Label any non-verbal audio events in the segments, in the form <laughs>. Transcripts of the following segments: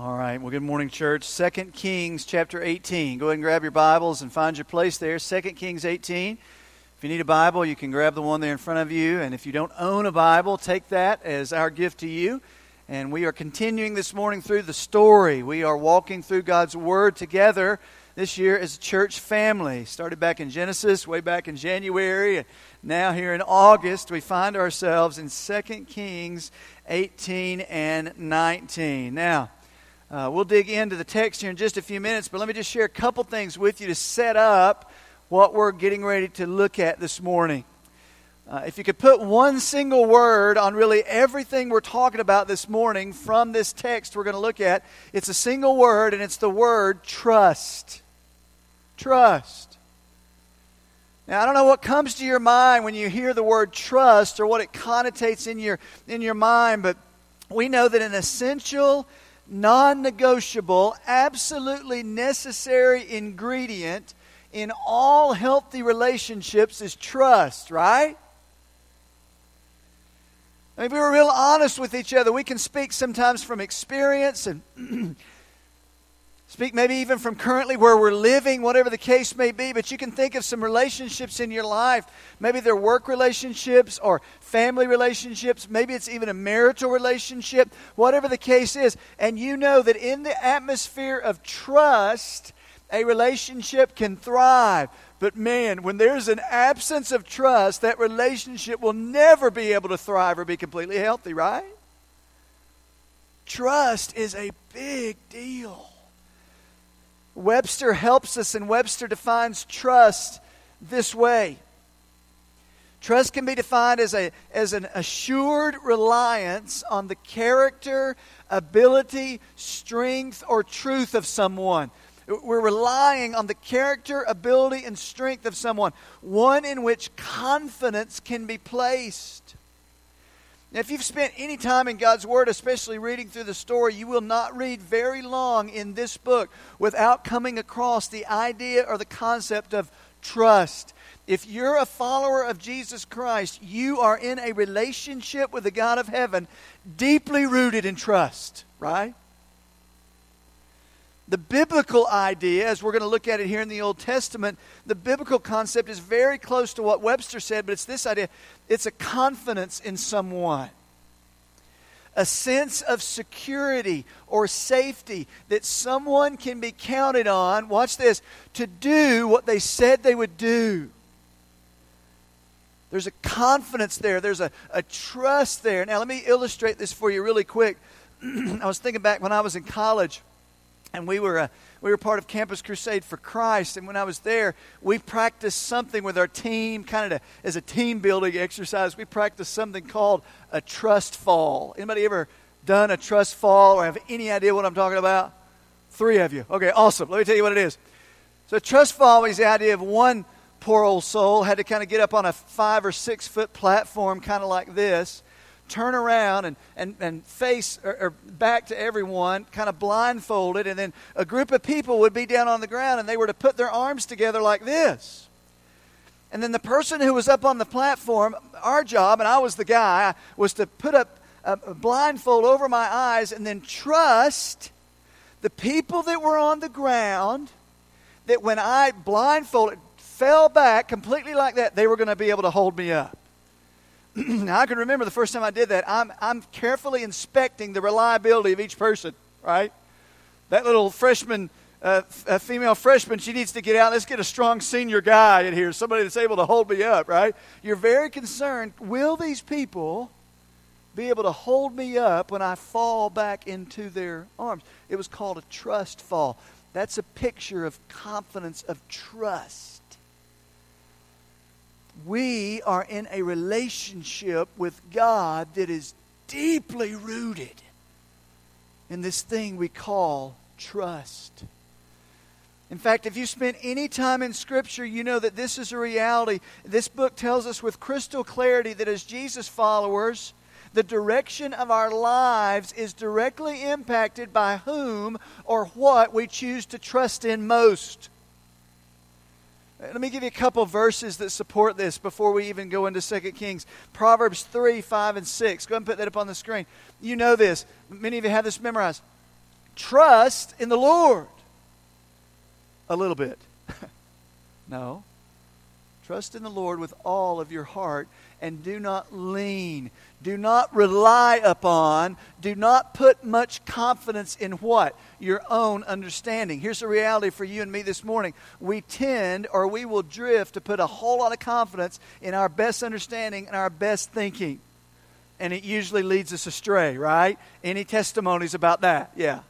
All right. Well, good morning, church. Second Kings chapter 18. Go ahead and grab your Bibles and find your place there. Second Kings 18. If you need a Bible, you can grab the one there in front of you. And if you don't own a Bible, take that as our gift to you. And we are continuing this morning through the story. We are walking through God's Word together this year as a church family. Started back in Genesis, way back in January. And now, here in August, we find ourselves in Second Kings 18 and 19. Now, uh, we'll dig into the text here in just a few minutes, but let me just share a couple things with you to set up what we're getting ready to look at this morning. Uh, if you could put one single word on really everything we're talking about this morning from this text we're going to look at, it's a single word, and it's the word trust. Trust. Now, I don't know what comes to your mind when you hear the word trust or what it connotates in your, in your mind, but we know that an essential non negotiable, absolutely necessary ingredient in all healthy relationships is trust, right? I mean, if we were real honest with each other, we can speak sometimes from experience and <clears throat> Speak maybe even from currently where we're living, whatever the case may be, but you can think of some relationships in your life. Maybe they're work relationships or family relationships. Maybe it's even a marital relationship, whatever the case is. And you know that in the atmosphere of trust, a relationship can thrive. But man, when there's an absence of trust, that relationship will never be able to thrive or be completely healthy, right? Trust is a big deal. Webster helps us, and Webster defines trust this way Trust can be defined as, a, as an assured reliance on the character, ability, strength, or truth of someone. We're relying on the character, ability, and strength of someone, one in which confidence can be placed. Now, if you've spent any time in God's Word, especially reading through the story, you will not read very long in this book without coming across the idea or the concept of trust. If you're a follower of Jesus Christ, you are in a relationship with the God of heaven deeply rooted in trust, right? The biblical idea, as we're going to look at it here in the Old Testament, the biblical concept is very close to what Webster said, but it's this idea it's a confidence in someone, a sense of security or safety that someone can be counted on, watch this, to do what they said they would do. There's a confidence there. There's a, a trust there. Now, let me illustrate this for you really quick. <clears throat> I was thinking back when I was in college and we were uh, we were part of Campus Crusade for Christ. And when I was there, we practiced something with our team, kind of as a team building exercise. We practiced something called a trust fall. Anybody ever done a trust fall or have any idea what I'm talking about? Three of you. Okay, awesome. Let me tell you what it is. So, trust fall is the idea of one poor old soul had to kind of get up on a five or six foot platform, kind of like this turn around and, and, and face or, or, back to everyone, kind of blindfolded, and then a group of people would be down on the ground and they were to put their arms together like this. And then the person who was up on the platform, our job, and I was the guy, was to put up a, a blindfold over my eyes and then trust the people that were on the ground that when I blindfolded, fell back completely like that, they were going to be able to hold me up. Now, <clears throat> I can remember the first time I did that. I'm, I'm carefully inspecting the reliability of each person, right? That little freshman, uh, f- female freshman, she needs to get out. Let's get a strong senior guy in here, somebody that's able to hold me up, right? You're very concerned. Will these people be able to hold me up when I fall back into their arms? It was called a trust fall. That's a picture of confidence, of trust we are in a relationship with God that is deeply rooted in this thing we call trust. In fact, if you spent any time in Scripture, you know that this is a reality. This book tells us with crystal clarity that as Jesus followers, the direction of our lives is directly impacted by whom or what we choose to trust in most. Let me give you a couple verses that support this before we even go into 2 Kings. Proverbs 3, 5, and 6. Go ahead and put that up on the screen. You know this. Many of you have this memorized. trust in the Lord. A little bit. <laughs> no. Trust in the Lord with all of your heart and do not lean. Do not rely upon. Do not put much confidence in what? Your own understanding. Here's the reality for you and me this morning. We tend or we will drift to put a whole lot of confidence in our best understanding and our best thinking. And it usually leads us astray, right? Any testimonies about that? Yeah.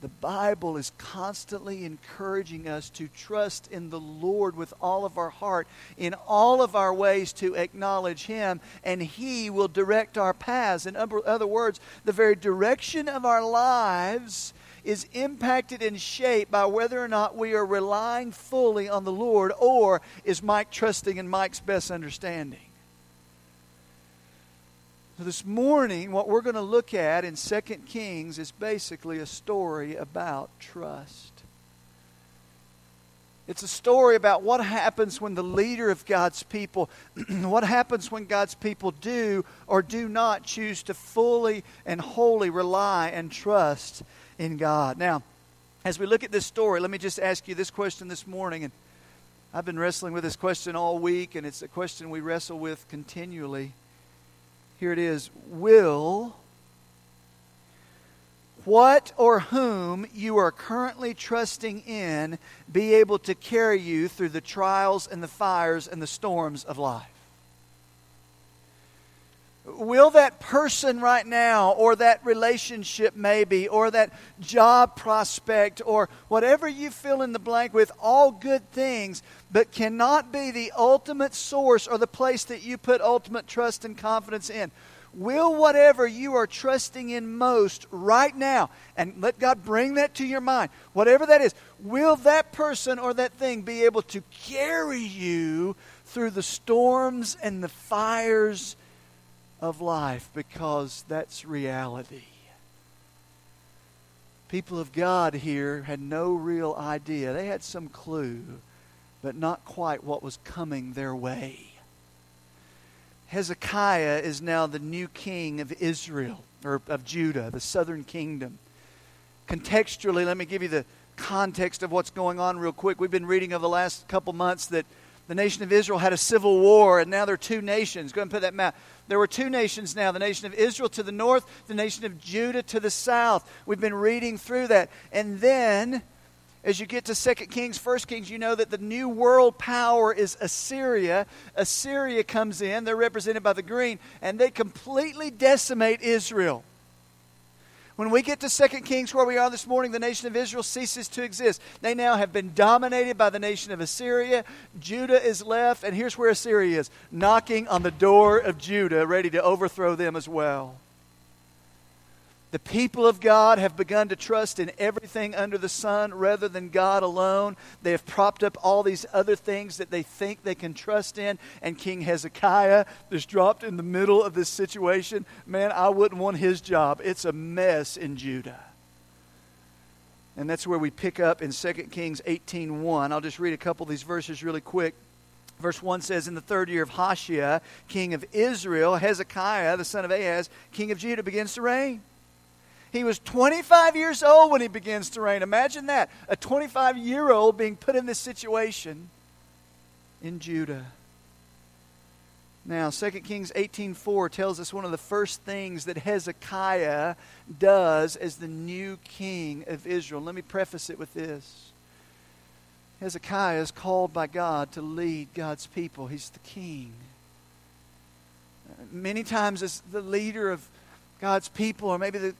The Bible is constantly encouraging us to trust in the Lord with all of our heart, in all of our ways to acknowledge Him, and He will direct our paths. In other words, the very direction of our lives is impacted and shaped by whether or not we are relying fully on the Lord or is Mike trusting in Mike's best understanding. This morning, what we're going to look at in 2 Kings is basically a story about trust. It's a story about what happens when the leader of God's people, <clears throat> what happens when God's people do or do not choose to fully and wholly rely and trust in God. Now, as we look at this story, let me just ask you this question this morning. And I've been wrestling with this question all week, and it's a question we wrestle with continually. Here it is Will what or whom you are currently trusting in be able to carry you through the trials and the fires and the storms of life? Will that person right now, or that relationship maybe, or that job prospect, or whatever you fill in the blank with, all good things, but cannot be the ultimate source or the place that you put ultimate trust and confidence in? Will whatever you are trusting in most right now, and let God bring that to your mind, whatever that is, will that person or that thing be able to carry you through the storms and the fires of life because that's reality. People of God here had no real idea. They had some clue, but not quite what was coming their way. Hezekiah is now the new king of Israel, or of Judah, the southern kingdom. Contextually, let me give you the context of what's going on real quick. We've been reading over the last couple months that the nation of Israel had a civil war, and now there are two nations. Go ahead and put that map. There were two nations now the nation of Israel to the north, the nation of Judah to the south. We've been reading through that. And then, as you get to 2 Kings, 1 Kings, you know that the new world power is Assyria. Assyria comes in, they're represented by the green, and they completely decimate Israel. When we get to 2 Kings, where we are this morning, the nation of Israel ceases to exist. They now have been dominated by the nation of Assyria. Judah is left, and here's where Assyria is knocking on the door of Judah, ready to overthrow them as well. The people of God have begun to trust in everything under the sun rather than God alone. They have propped up all these other things that they think they can trust in. And King Hezekiah is dropped in the middle of this situation. Man, I wouldn't want his job. It's a mess in Judah. And that's where we pick up in 2 Kings 18.1. I'll just read a couple of these verses really quick. Verse 1 says, In the third year of Hoshea, king of Israel, Hezekiah, the son of Ahaz, king of Judah, begins to reign. He was 25 years old when he begins to reign. Imagine that. A 25 year old being put in this situation in Judah. Now, 2 Kings 18:4 tells us one of the first things that Hezekiah does as the new king of Israel. Let me preface it with this. Hezekiah is called by God to lead God's people. He's the king. Many times as the leader of God's people or maybe the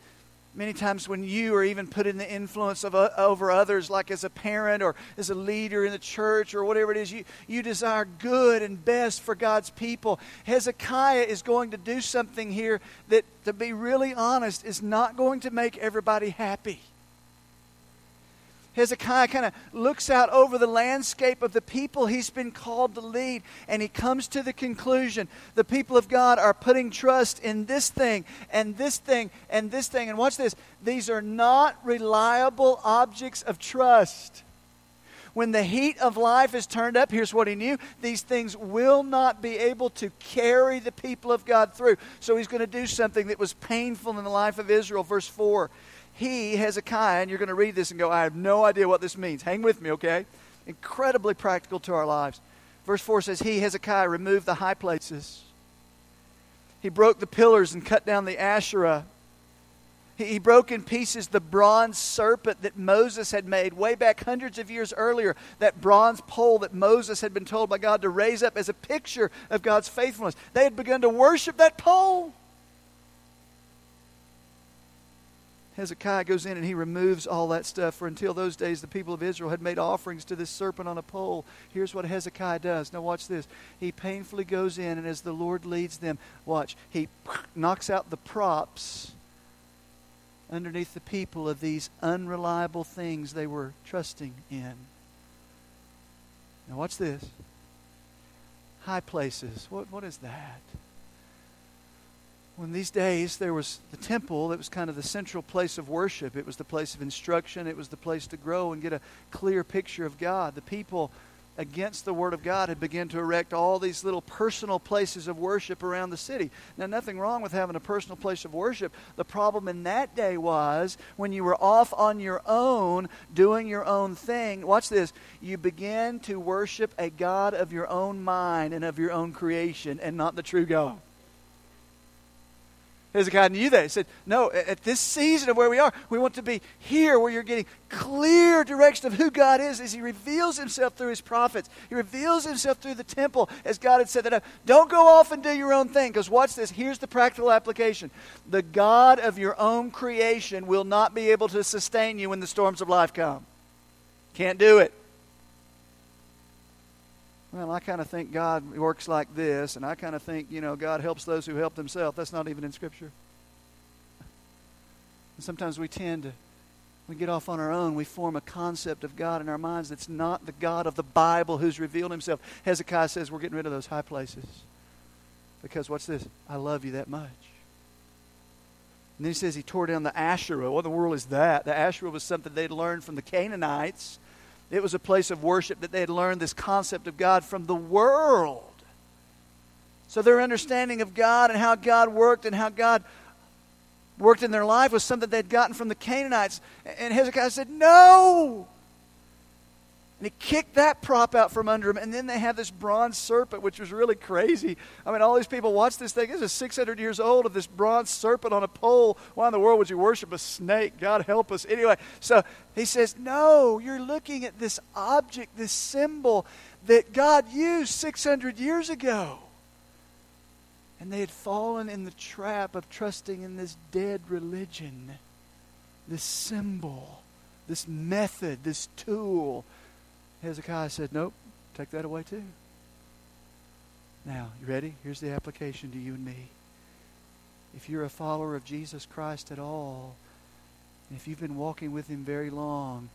Many times, when you are even put in the influence of uh, over others, like as a parent or as a leader in the church or whatever it is, you, you desire good and best for God's people. Hezekiah is going to do something here that, to be really honest, is not going to make everybody happy. Hezekiah kind of looks out over the landscape of the people he's been called to lead, and he comes to the conclusion the people of God are putting trust in this thing and this thing and this thing. And watch this these are not reliable objects of trust. When the heat of life is turned up, here's what he knew these things will not be able to carry the people of God through. So he's going to do something that was painful in the life of Israel. Verse 4 He, Hezekiah, and you're going to read this and go, I have no idea what this means. Hang with me, okay? Incredibly practical to our lives. Verse 4 says, He, Hezekiah, removed the high places. He broke the pillars and cut down the Asherah he broke in pieces the bronze serpent that Moses had made way back hundreds of years earlier, that bronze pole that Moses had been told by God to raise up as a picture of God's faithfulness. They had begun to worship that pole. Hezekiah goes in and he removes all that stuff. For until those days, the people of Israel had made offerings to this serpent on a pole. Here's what Hezekiah does. Now, watch this. He painfully goes in, and as the Lord leads them, watch, he knocks out the props underneath the people of these unreliable things they were trusting in. Now, watch this. High places. What, what is that? In these days, there was the temple that was kind of the central place of worship. It was the place of instruction, it was the place to grow and get a clear picture of God. The people against the Word of God had begun to erect all these little personal places of worship around the city. Now, nothing wrong with having a personal place of worship. The problem in that day was when you were off on your own, doing your own thing, watch this, you began to worship a God of your own mind and of your own creation and not the true God. Hezekiah knew that. He said, No, at this season of where we are, we want to be here where you're getting clear direction of who God is as He reveals Himself through His prophets. He reveals Himself through the temple as God had set that up. Don't go off and do your own thing because watch this. Here's the practical application the God of your own creation will not be able to sustain you when the storms of life come. Can't do it. Well, I kind of think God works like this, and I kind of think, you know, God helps those who help themselves. That's not even in Scripture. And sometimes we tend to, we get off on our own. We form a concept of God in our minds that's not the God of the Bible who's revealed himself. Hezekiah says we're getting rid of those high places. Because what's this? I love you that much. And then he says he tore down the Asherah. What in the world is that? The Asherah was something they'd learned from the Canaanites it was a place of worship that they had learned this concept of God from the world. So their understanding of God and how God worked and how God worked in their life was something they'd gotten from the Canaanites. And Hezekiah said, No! And he kicked that prop out from under him. And then they have this bronze serpent, which was really crazy. I mean, all these people watch this thing. This is 600 years old of this bronze serpent on a pole. Why in the world would you worship a snake? God help us. Anyway, so he says, No, you're looking at this object, this symbol that God used 600 years ago. And they had fallen in the trap of trusting in this dead religion, this symbol, this method, this tool Hezekiah said, Nope, take that away too. Now, you ready? Here's the application to you and me. If you're a follower of Jesus Christ at all, and if you've been walking with Him very long,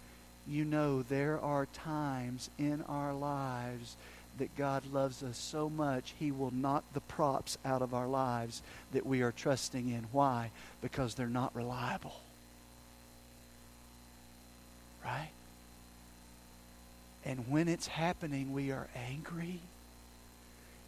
you know there are times in our lives that God loves us so much, He will knock the props out of our lives that we are trusting in. Why? Because they're not reliable. Right? And when it's happening, we are angry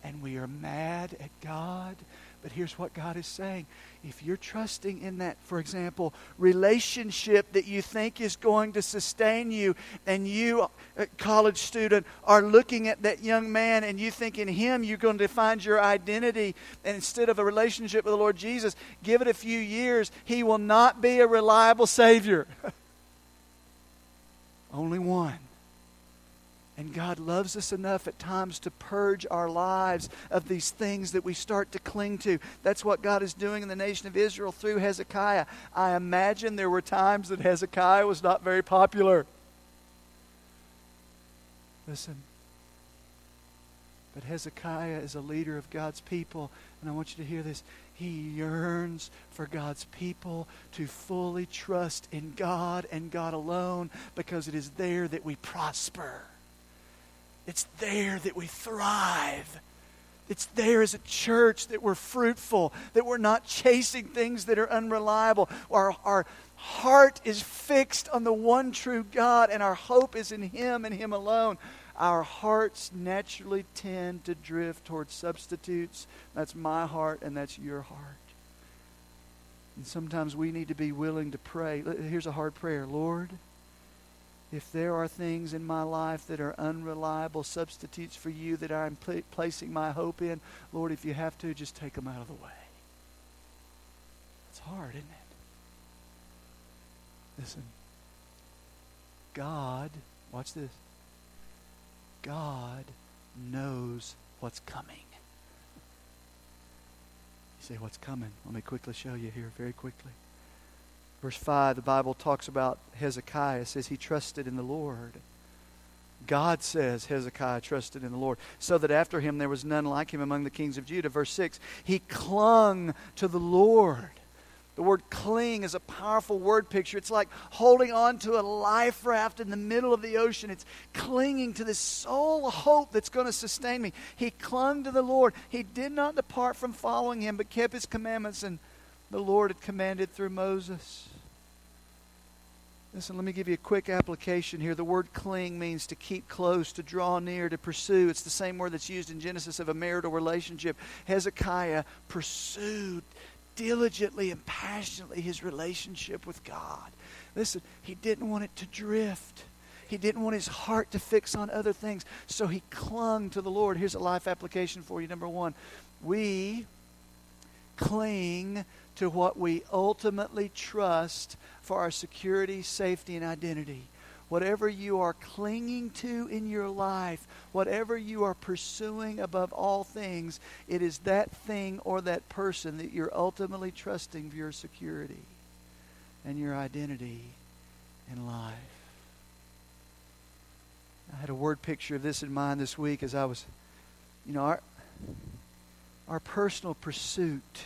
and we are mad at God. But here's what God is saying. If you're trusting in that, for example, relationship that you think is going to sustain you, and you, a college student, are looking at that young man and you think in him you're going to find your identity, and instead of a relationship with the Lord Jesus, give it a few years, he will not be a reliable Savior. <laughs> Only one. And God loves us enough at times to purge our lives of these things that we start to cling to. That's what God is doing in the nation of Israel through Hezekiah. I imagine there were times that Hezekiah was not very popular. Listen. But Hezekiah is a leader of God's people, and I want you to hear this. He yearns for God's people to fully trust in God and God alone because it is there that we prosper. It's there that we thrive. it's there as a church that we're fruitful, that we're not chasing things that are unreliable. Our, our heart is fixed on the one true God, and our hope is in Him and Him alone. Our hearts naturally tend to drift towards substitutes. That's my heart, and that's your heart. And sometimes we need to be willing to pray. Here's a hard prayer Lord, if there are things in my life that are unreliable substitutes for you that I'm pl- placing my hope in, Lord, if you have to, just take them out of the way. It's hard, isn't it? Listen. God, watch this. God knows what's coming. You say, What's coming? Let me quickly show you here, very quickly. Verse 5, the Bible talks about Hezekiah. Says he trusted in the Lord. God says Hezekiah trusted in the Lord, so that after him there was none like him among the kings of Judah. Verse 6, he clung to the Lord. The word cling is a powerful word picture. It's like holding on to a life raft in the middle of the ocean. It's clinging to this sole hope that's going to sustain me. He clung to the Lord. He did not depart from following him, but kept his commandments and the Lord had commanded through Moses. Listen, let me give you a quick application here. The word cling means to keep close, to draw near, to pursue. It's the same word that's used in Genesis of a marital relationship. Hezekiah pursued diligently and passionately his relationship with God. Listen, he didn't want it to drift. He didn't want his heart to fix on other things, so he clung to the Lord. Here's a life application for you. Number one, we cling to what we ultimately trust for our security, safety, and identity. Whatever you are clinging to in your life, whatever you are pursuing above all things, it is that thing or that person that you're ultimately trusting for your security and your identity in life. I had a word picture of this in mind this week as I was, you know, our, our personal pursuit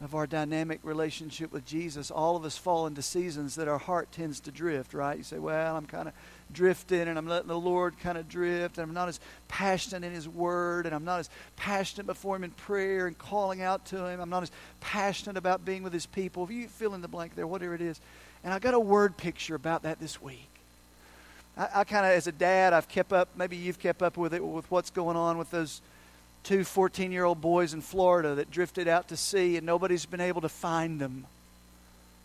of our dynamic relationship with Jesus, all of us fall into seasons that our heart tends to drift, right? You say, well, I'm kind of drifting and I'm letting the Lord kind of drift and I'm not as passionate in His Word and I'm not as passionate before Him in prayer and calling out to Him. I'm not as passionate about being with His people. If you fill in the blank there, whatever it is. And I got a word picture about that this week. I, I kind of, as a dad, I've kept up, maybe you've kept up with it, with what's going on with those two 14 year old boys in Florida that drifted out to sea and nobody's been able to find them.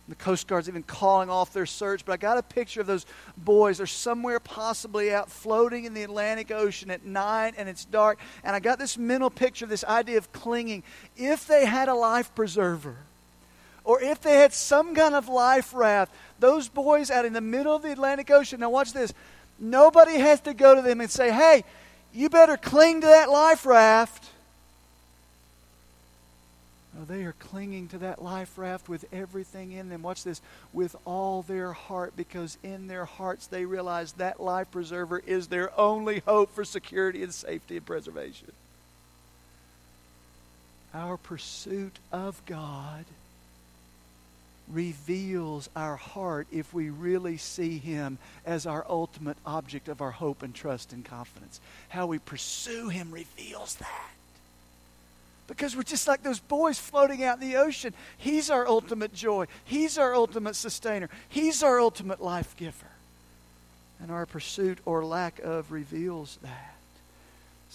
The Coast Guard's even calling off their search, but I got a picture of those boys. They're somewhere possibly out floating in the Atlantic Ocean at night and it's dark. And I got this mental picture this idea of clinging. If they had a life preserver, or if they had some kind of life raft, those boys out in the middle of the Atlantic Ocean, now watch this. Nobody has to go to them and say, hey, you better cling to that life raft. No, they are clinging to that life raft with everything in them. Watch this. With all their heart, because in their hearts they realize that life preserver is their only hope for security and safety and preservation. Our pursuit of God reveals our heart if we really see Him as our ultimate object of our hope and trust and confidence. How we pursue Him reveals that. Because we're just like those boys floating out in the ocean. He's our ultimate joy, He's our ultimate sustainer, He's our ultimate life giver. And our pursuit or lack of reveals that.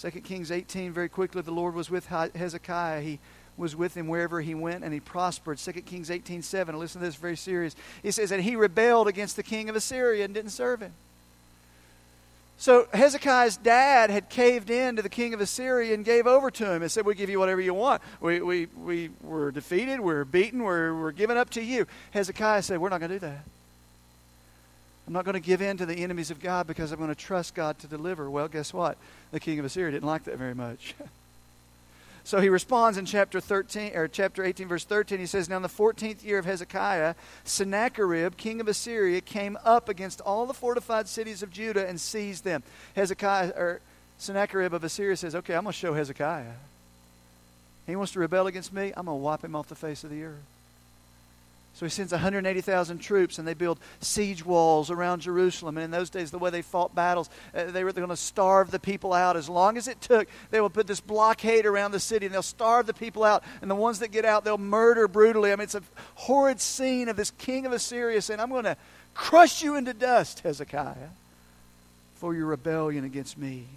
2 Kings 18, very quickly, the Lord was with Hezekiah. He was with him wherever he went, and he prospered. 2 Kings 18 7. Listen to this, very serious. He says, And he rebelled against the king of Assyria and didn't serve him. So Hezekiah's dad had caved in to the king of Assyria and gave over to him and said, We'll give you whatever you want. We, we, we were defeated, we're beaten, we're, we're given up to you. Hezekiah said, We're not going to do that. I'm not going to give in to the enemies of God because I'm going to trust God to deliver. Well, guess what? The king of Assyria didn't like that very much. <laughs> So he responds in chapter 13 or chapter 18 verse 13 he says now in the 14th year of Hezekiah Sennacherib king of Assyria came up against all the fortified cities of Judah and seized them. Hezekiah or Sennacherib of Assyria says, "Okay, I'm going to show Hezekiah. He wants to rebel against me, I'm going to wipe him off the face of the earth." So he sends 180,000 troops and they build siege walls around Jerusalem. And in those days, the way they fought battles, uh, they were going to starve the people out. As long as it took, they will put this blockade around the city and they'll starve the people out. And the ones that get out, they'll murder brutally. I mean, it's a horrid scene of this king of Assyria saying, I'm going to crush you into dust, Hezekiah, for your rebellion against me.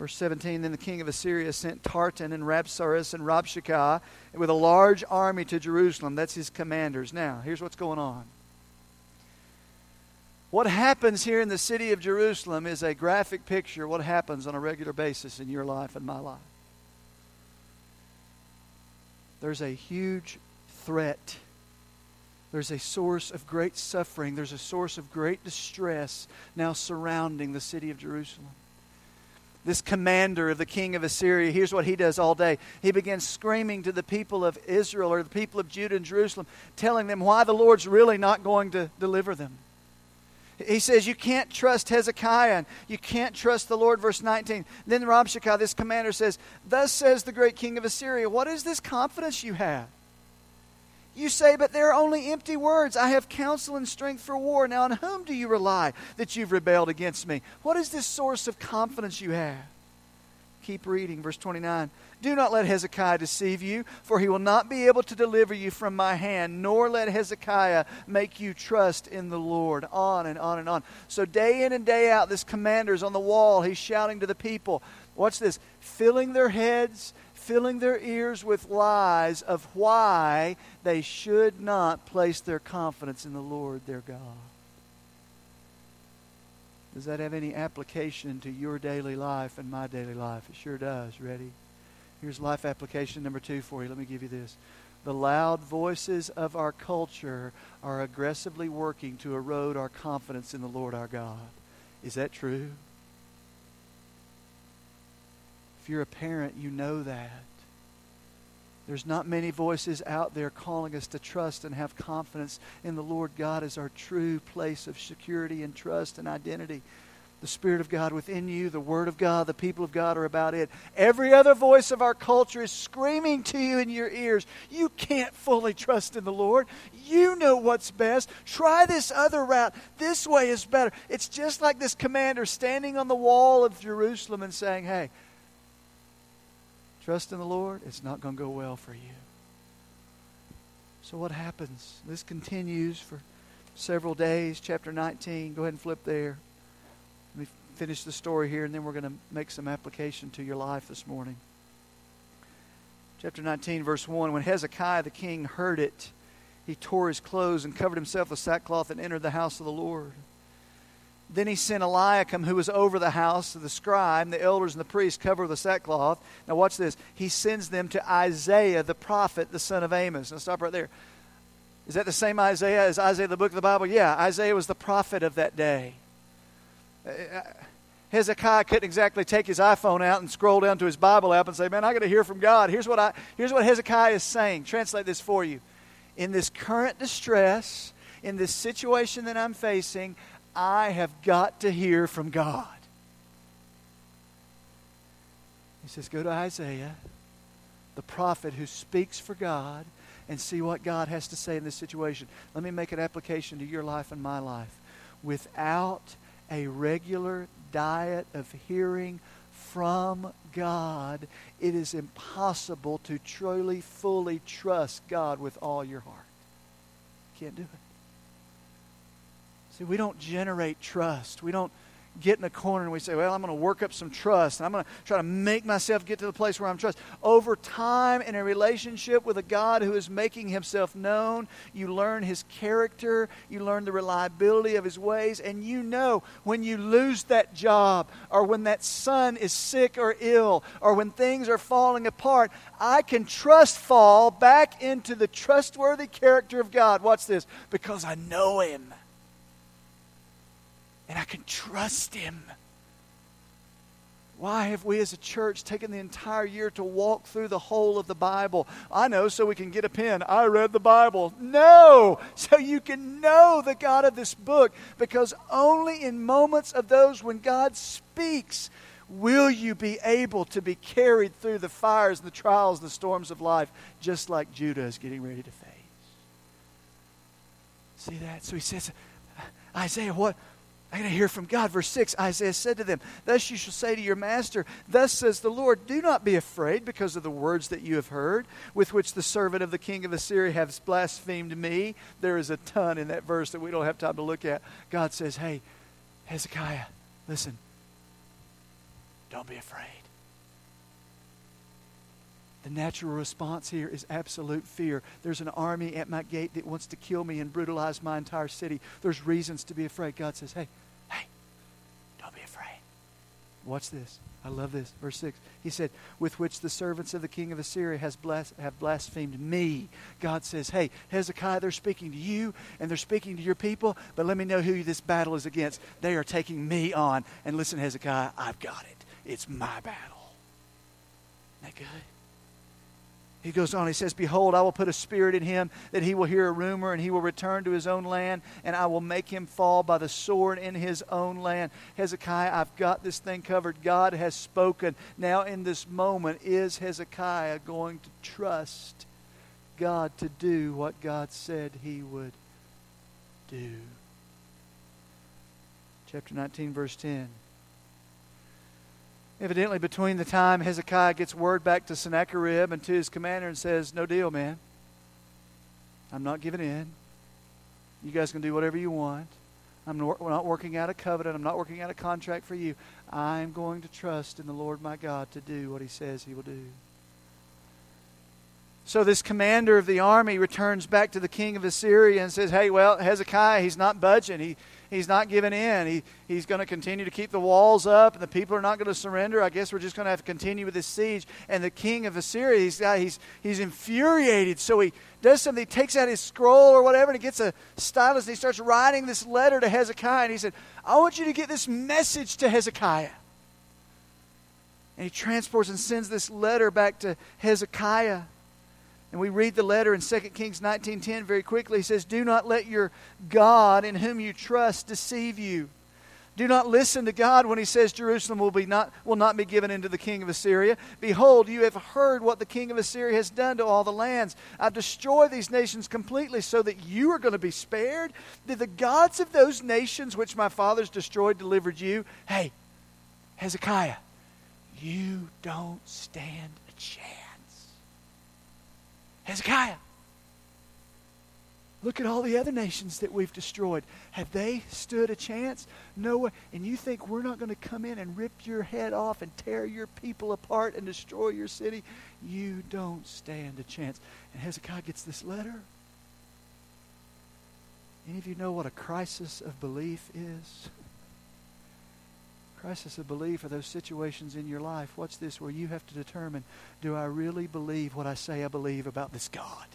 Verse 17 Then the king of Assyria sent Tartan and Rabsaris and Rabshakeh with a large army to Jerusalem. That's his commanders. Now, here's what's going on. What happens here in the city of Jerusalem is a graphic picture what happens on a regular basis in your life and my life. There's a huge threat. There's a source of great suffering. There's a source of great distress now surrounding the city of Jerusalem this commander of the king of Assyria, here's what he does all day. He begins screaming to the people of Israel or the people of Judah and Jerusalem, telling them why the Lord's really not going to deliver them. He says, You can't trust Hezekiah and you can't trust the Lord. Verse 19. Then Rabshakeh, this commander, says, Thus says the great king of Assyria, What is this confidence you have? You say, but they're only empty words. I have counsel and strength for war. Now, on whom do you rely that you've rebelled against me? What is this source of confidence you have? Keep reading, verse 29. Do not let Hezekiah deceive you, for he will not be able to deliver you from my hand, nor let Hezekiah make you trust in the Lord. On and on and on. So, day in and day out, this commander's on the wall. He's shouting to the people. Watch this filling their heads filling their ears with lies of why they should not place their confidence in the Lord their God. Does that have any application to your daily life and my daily life? It sure does. Ready? Here's life application number two for you. Let me give you this. The loud voices of our culture are aggressively working to erode our confidence in the Lord our God. Is that true? If you're a parent, you know that. There's not many voices out there calling us to trust and have confidence in the Lord God as our true place of security and trust and identity. The Spirit of God within you, the Word of God, the people of God are about it. Every other voice of our culture is screaming to you in your ears. You can't fully trust in the Lord. You know what's best. Try this other route. This way is better. It's just like this commander standing on the wall of Jerusalem and saying, Hey, trust in the Lord, it's not going to go well for you. So, what happens? This continues for several days. Chapter 19. Go ahead and flip there. Let me finish the story here, and then we're going to make some application to your life this morning. Chapter 19, verse 1 When Hezekiah the king heard it, he tore his clothes and covered himself with sackcloth and entered the house of the Lord. Then he sent Eliakim, who was over the house, of the scribe, the elders, and the priests covered with sackcloth. Now, watch this. He sends them to Isaiah, the prophet, the son of Amos. Now, stop right there. Is that the same Isaiah as Isaiah, the book of the Bible? Yeah, Isaiah was the prophet of that day. Uh, uh, Hezekiah couldn't exactly take his iPhone out and scroll down to his Bible app and say, Man, I got to hear from God. Here's what, I, here's what Hezekiah is saying. Translate this for you. In this current distress, in this situation that I'm facing, I have got to hear from God. He says, Go to Isaiah, the prophet who speaks for God, and see what God has to say in this situation. Let me make an application to your life and my life. Without a regular diet of hearing from God, it is impossible to truly, fully trust God with all your heart. Can't do it. See, we don't generate trust. We don't get in a corner and we say, well, I'm going to work up some trust and I'm going to try to make myself get to the place where I'm trust. Over time, in a relationship with a God who is making himself known, you learn his character, you learn the reliability of his ways, and you know when you lose that job or when that son is sick or ill or when things are falling apart, I can trust fall back into the trustworthy character of God. Watch this, because I know him and I can trust Him. Why have we as a church taken the entire year to walk through the whole of the Bible? I know, so we can get a pen. I read the Bible. No! <laughs> So you can know the God of this book because only in moments of those when God speaks will you be able to be carried through the fires and the trials and the storms of life just like Judah is getting ready to face. See that? So he says, Isaiah, what? I got to hear from God. Verse 6 Isaiah said to them, Thus you shall say to your master, Thus says the Lord, Do not be afraid because of the words that you have heard, with which the servant of the king of Assyria has blasphemed me. There is a ton in that verse that we don't have time to look at. God says, Hey, Hezekiah, listen, don't be afraid. The natural response here is absolute fear. There's an army at my gate that wants to kill me and brutalize my entire city. There's reasons to be afraid. God says, hey, hey, don't be afraid. Watch this. I love this. Verse 6. He said, With which the servants of the king of Assyria has blas- have blasphemed me. God says, Hey, Hezekiah, they're speaking to you and they're speaking to your people, but let me know who this battle is against. They are taking me on. And listen, Hezekiah, I've got it. It's my battle. Isn't that good? He goes on, he says, Behold, I will put a spirit in him that he will hear a rumor and he will return to his own land, and I will make him fall by the sword in his own land. Hezekiah, I've got this thing covered. God has spoken. Now, in this moment, is Hezekiah going to trust God to do what God said he would do? Chapter 19, verse 10. Evidently, between the time Hezekiah gets word back to Sennacherib and to his commander and says, No deal, man. I'm not giving in. You guys can do whatever you want. I'm not working out a covenant. I'm not working out a contract for you. I'm going to trust in the Lord my God to do what he says he will do. So this commander of the army returns back to the king of Assyria and says, Hey, well, Hezekiah, he's not budging. He, he's not giving in. He, he's going to continue to keep the walls up, and the people are not going to surrender. I guess we're just going to have to continue with this siege. And the king of Assyria, he's, he's, he's infuriated. So he does something. He takes out his scroll or whatever, and he gets a stylus, and he starts writing this letter to Hezekiah. And he said, I want you to get this message to Hezekiah. And he transports and sends this letter back to Hezekiah. And we read the letter in 2 Kings 19:10 very quickly. He says, "Do not let your God in whom you trust deceive you. Do not listen to God when he says Jerusalem will, be not, will not be given into the king of Assyria. Behold, you have heard what the king of Assyria has done to all the lands. I've destroyed these nations completely so that you are going to be spared. Did the gods of those nations which my fathers destroyed delivered you? Hey, Hezekiah, you don't stand a chance. Hezekiah. Look at all the other nations that we've destroyed. Have they stood a chance? No. And you think we're not going to come in and rip your head off and tear your people apart and destroy your city? You don't stand a chance. And Hezekiah gets this letter. Any of you know what a crisis of belief is? Crisis of belief are those situations in your life. What's this where you have to determine do I really believe what I say I believe about this God?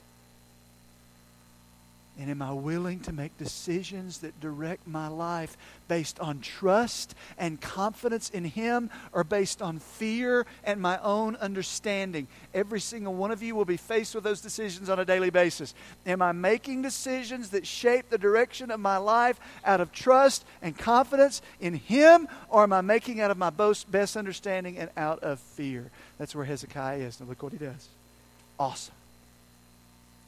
And am I willing to make decisions that direct my life based on trust and confidence in Him or based on fear and my own understanding? Every single one of you will be faced with those decisions on a daily basis. Am I making decisions that shape the direction of my life out of trust and confidence in Him or am I making out of my best understanding and out of fear? That's where Hezekiah is. Now look what he does. Awesome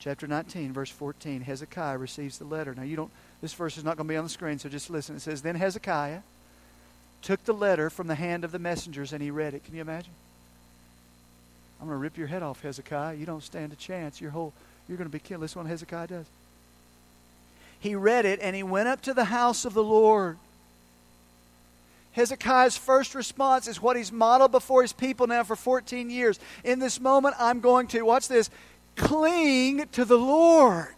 chapter 19, verse 14, Hezekiah receives the letter. Now, you don't, this verse is not going to be on the screen, so just listen. It says, Then Hezekiah took the letter from the hand of the messengers and he read it. Can you imagine? I'm going to rip your head off, Hezekiah. You don't stand a chance. Your whole, you're going to be killed. Listen what Hezekiah does. He read it and he went up to the house of the Lord. Hezekiah's first response is what he's modeled before his people now for 14 years. In this moment, I'm going to, watch this, cling to the Lord.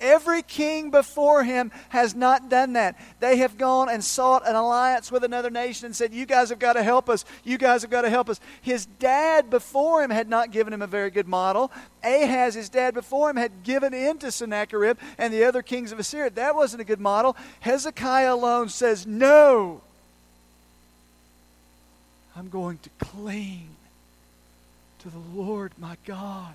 Every king before him has not done that. They have gone and sought an alliance with another nation and said, You guys have got to help us. You guys have got to help us. His dad before him had not given him a very good model. Ahaz, his dad before him, had given in to Sennacherib and the other kings of Assyria. That wasn't a good model. Hezekiah alone says, No. I'm going to cling to the Lord my God.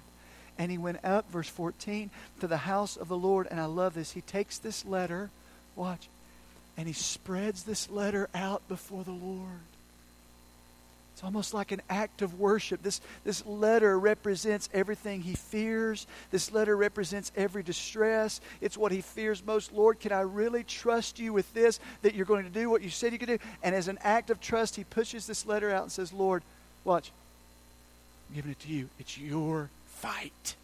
And he went up, verse 14, to the house of the Lord. And I love this. He takes this letter, watch, and he spreads this letter out before the Lord. It's almost like an act of worship. This, this letter represents everything he fears. This letter represents every distress. It's what he fears most. Lord, can I really trust you with this, that you're going to do what you said you could do? And as an act of trust, he pushes this letter out and says, Lord, watch, giving it to you. It's your fight.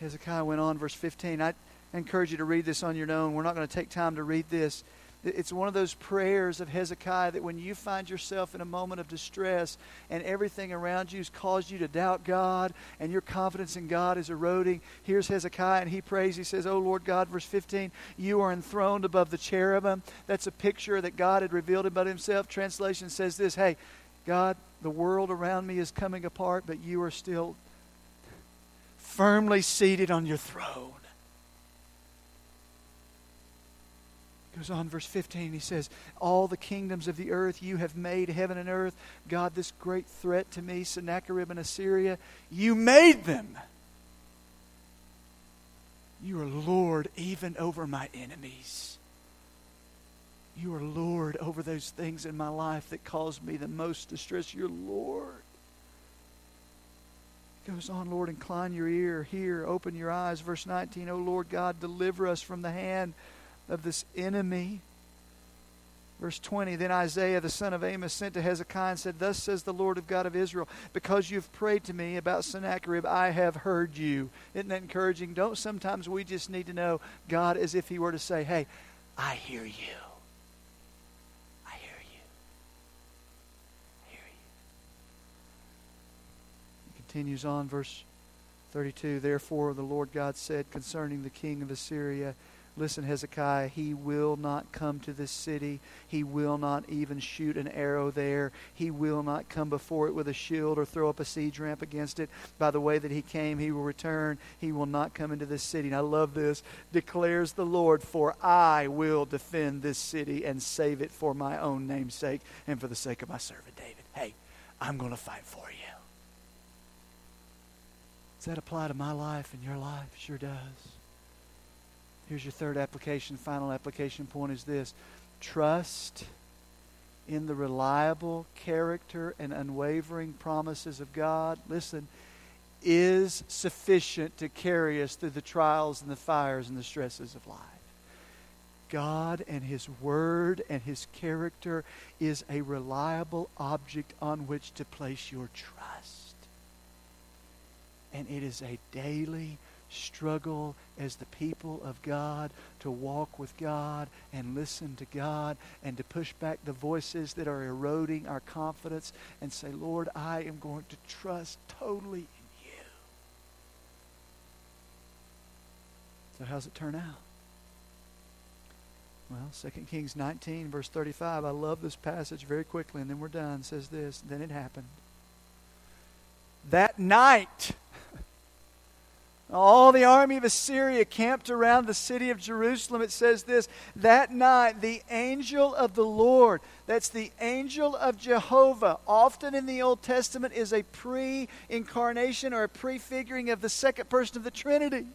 Hezekiah went on, verse 15. I encourage you to read this on your own. We're not going to take time to read this. It's one of those prayers of Hezekiah that when you find yourself in a moment of distress and everything around you has caused you to doubt God and your confidence in God is eroding, here's Hezekiah and he prays. He says, Oh Lord God, verse 15, you are enthroned above the cherubim. That's a picture that God had revealed about himself. Translation says this Hey, God, the world around me is coming apart, but you are still firmly seated on your throne. Goes on, verse 15, he says, All the kingdoms of the earth you have made, heaven and earth. God, this great threat to me, Sennacherib and Assyria, you made them. You are Lord even over my enemies. You are Lord over those things in my life that cause me the most distress. You're Lord. It Goes on, Lord, incline your ear, hear, open your eyes. Verse 19, O Lord God, deliver us from the hand of this enemy. Verse 20 Then Isaiah the son of Amos sent to Hezekiah and said, Thus says the Lord of God of Israel, because you've prayed to me about Sennacherib, I have heard you. Isn't that encouraging? Don't sometimes we just need to know God as if He were to say, Hey, I hear you. I hear you. I hear you. He continues on, verse 32 Therefore the Lord God said concerning the king of Assyria, Listen, Hezekiah, he will not come to this city. He will not even shoot an arrow there. He will not come before it with a shield or throw up a siege ramp against it. By the way that he came, he will return. He will not come into this city. And I love this. Declares the Lord, for I will defend this city and save it for my own name's sake and for the sake of my servant David. Hey, I'm going to fight for you. Does that apply to my life and your life? Sure does. Here's your third application, final application point is this trust in the reliable character and unwavering promises of God. Listen, is sufficient to carry us through the trials and the fires and the stresses of life. God and His Word and His character is a reliable object on which to place your trust. And it is a daily struggle as the people of God to walk with God and listen to God and to push back the voices that are eroding our confidence and say, Lord, I am going to trust totally in you. So, how's it turn out? Well, 2 Kings 19, verse 35. I love this passage very quickly, and then we're done. says this Then it happened. That night, all the army of Assyria camped around the city of Jerusalem. It says this That night, the angel of the Lord, that's the angel of Jehovah, often in the Old Testament is a pre incarnation or a prefiguring of the second person of the Trinity.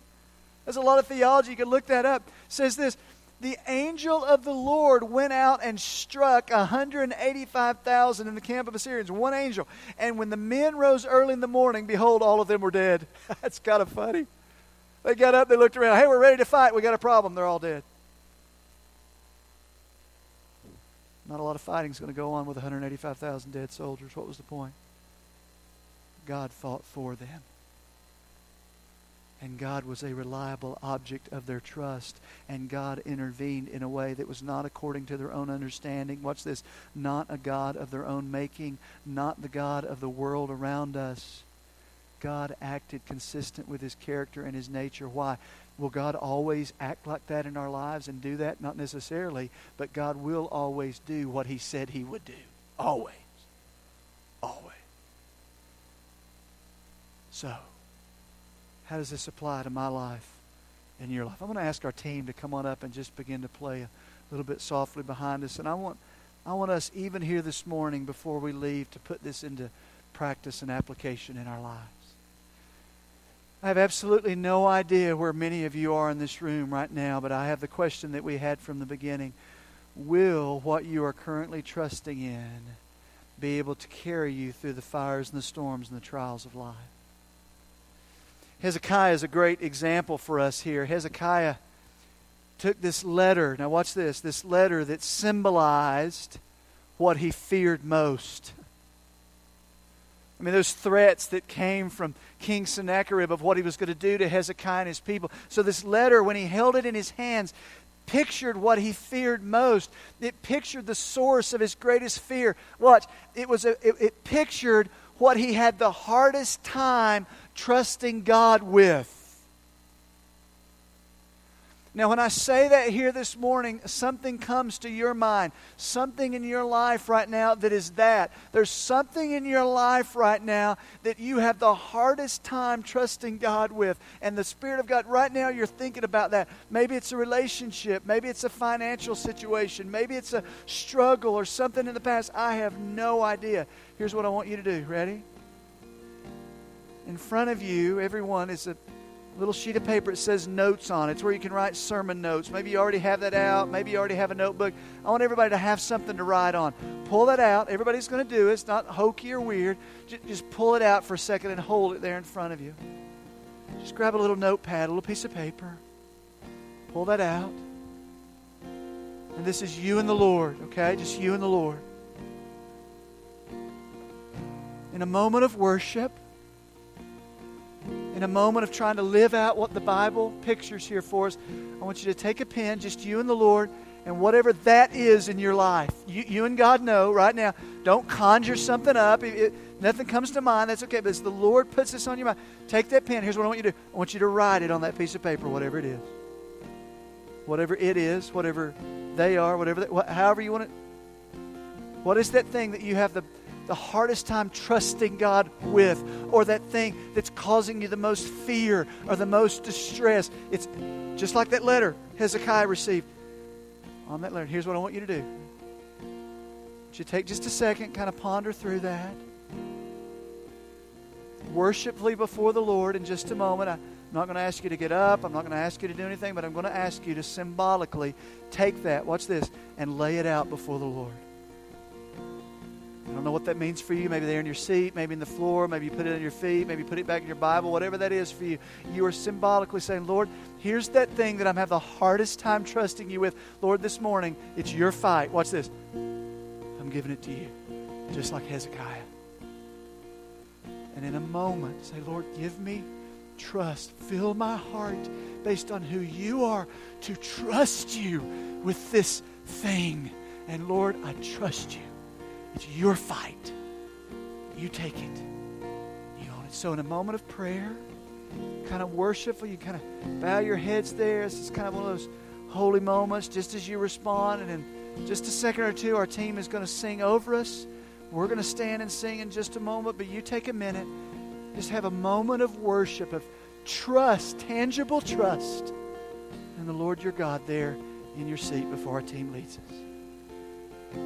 There's a lot of theology. You can look that up. It says this the angel of the Lord went out and struck 185,000 in the camp of Assyrians. One angel. And when the men rose early in the morning, behold, all of them were dead. <laughs> That's kind of funny. They got up, they looked around. Hey, we're ready to fight. We got a problem. They're all dead. Not a lot of fighting is going to go on with 185,000 dead soldiers. What was the point? God fought for them and God was a reliable object of their trust, and God intervened in a way that was not according to their own understanding. Watch this not a God of their own making, not the God of the world around us. God acted consistent with his character and his nature. Why? Will God always act like that in our lives and do that? Not necessarily, but God will always do what he said he would do. Always. Always. So, how does this apply to my life and your life? I'm going to ask our team to come on up and just begin to play a little bit softly behind us. And I want, I want us, even here this morning, before we leave, to put this into practice and application in our lives. I have absolutely no idea where many of you are in this room right now, but I have the question that we had from the beginning. will what you are currently trusting in be able to carry you through the fires and the storms and the trials of life. Hezekiah is a great example for us here. Hezekiah took this letter, now watch this, this letter that symbolized what he feared most. I mean, those threats that came from King Sennacherib of what he was going to do to Hezekiah and his people. So, this letter, when he held it in his hands, pictured what he feared most. It pictured the source of his greatest fear. Watch, it, was a, it, it pictured what he had the hardest time trusting God with. Now, when I say that here this morning, something comes to your mind. Something in your life right now that is that. There's something in your life right now that you have the hardest time trusting God with. And the Spirit of God, right now, you're thinking about that. Maybe it's a relationship. Maybe it's a financial situation. Maybe it's a struggle or something in the past. I have no idea. Here's what I want you to do. Ready? In front of you, everyone, is a little sheet of paper. It says notes on it. It's where you can write sermon notes. Maybe you already have that out. Maybe you already have a notebook. I want everybody to have something to write on. Pull that out. Everybody's going to do it. It's not hokey or weird. Just pull it out for a second and hold it there in front of you. Just grab a little notepad, a little piece of paper. Pull that out. And this is you and the Lord, okay? Just you and the Lord. In a moment of worship, in a moment of trying to live out what the Bible pictures here for us, I want you to take a pen, just you and the Lord, and whatever that is in your life. You, you and God know right now. Don't conjure something up. It, it, nothing comes to mind. That's okay. But as the Lord puts this on your mind, take that pen. Here's what I want you to do I want you to write it on that piece of paper, whatever it is. Whatever it is, whatever they are, whatever, they, however you want it. What is that thing that you have the the hardest time trusting God with, or that thing that's causing you the most fear or the most distress. It's just like that letter Hezekiah received. On that letter, here's what I want you to do. Would you take just a second, kind of ponder through that? Worshipfully before the Lord in just a moment. I, I'm not going to ask you to get up. I'm not going to ask you to do anything, but I'm going to ask you to symbolically take that, watch this, and lay it out before the Lord. I don't know what that means for you. Maybe there in your seat, maybe in the floor, maybe you put it on your feet, maybe you put it back in your Bible, whatever that is for you. You are symbolically saying, Lord, here's that thing that I'm having the hardest time trusting you with. Lord, this morning, it's your fight. Watch this. I'm giving it to you, just like Hezekiah. And in a moment, say, Lord, give me trust. Fill my heart based on who you are to trust you with this thing. And Lord, I trust you. It's your fight. You take it. You own it. So, in a moment of prayer, kind of worshipful, you kind of bow your heads there. This is kind of one of those holy moments just as you respond. And in just a second or two, our team is going to sing over us. We're going to stand and sing in just a moment, but you take a minute. Just have a moment of worship, of trust, tangible trust in the Lord your God there in your seat before our team leads us.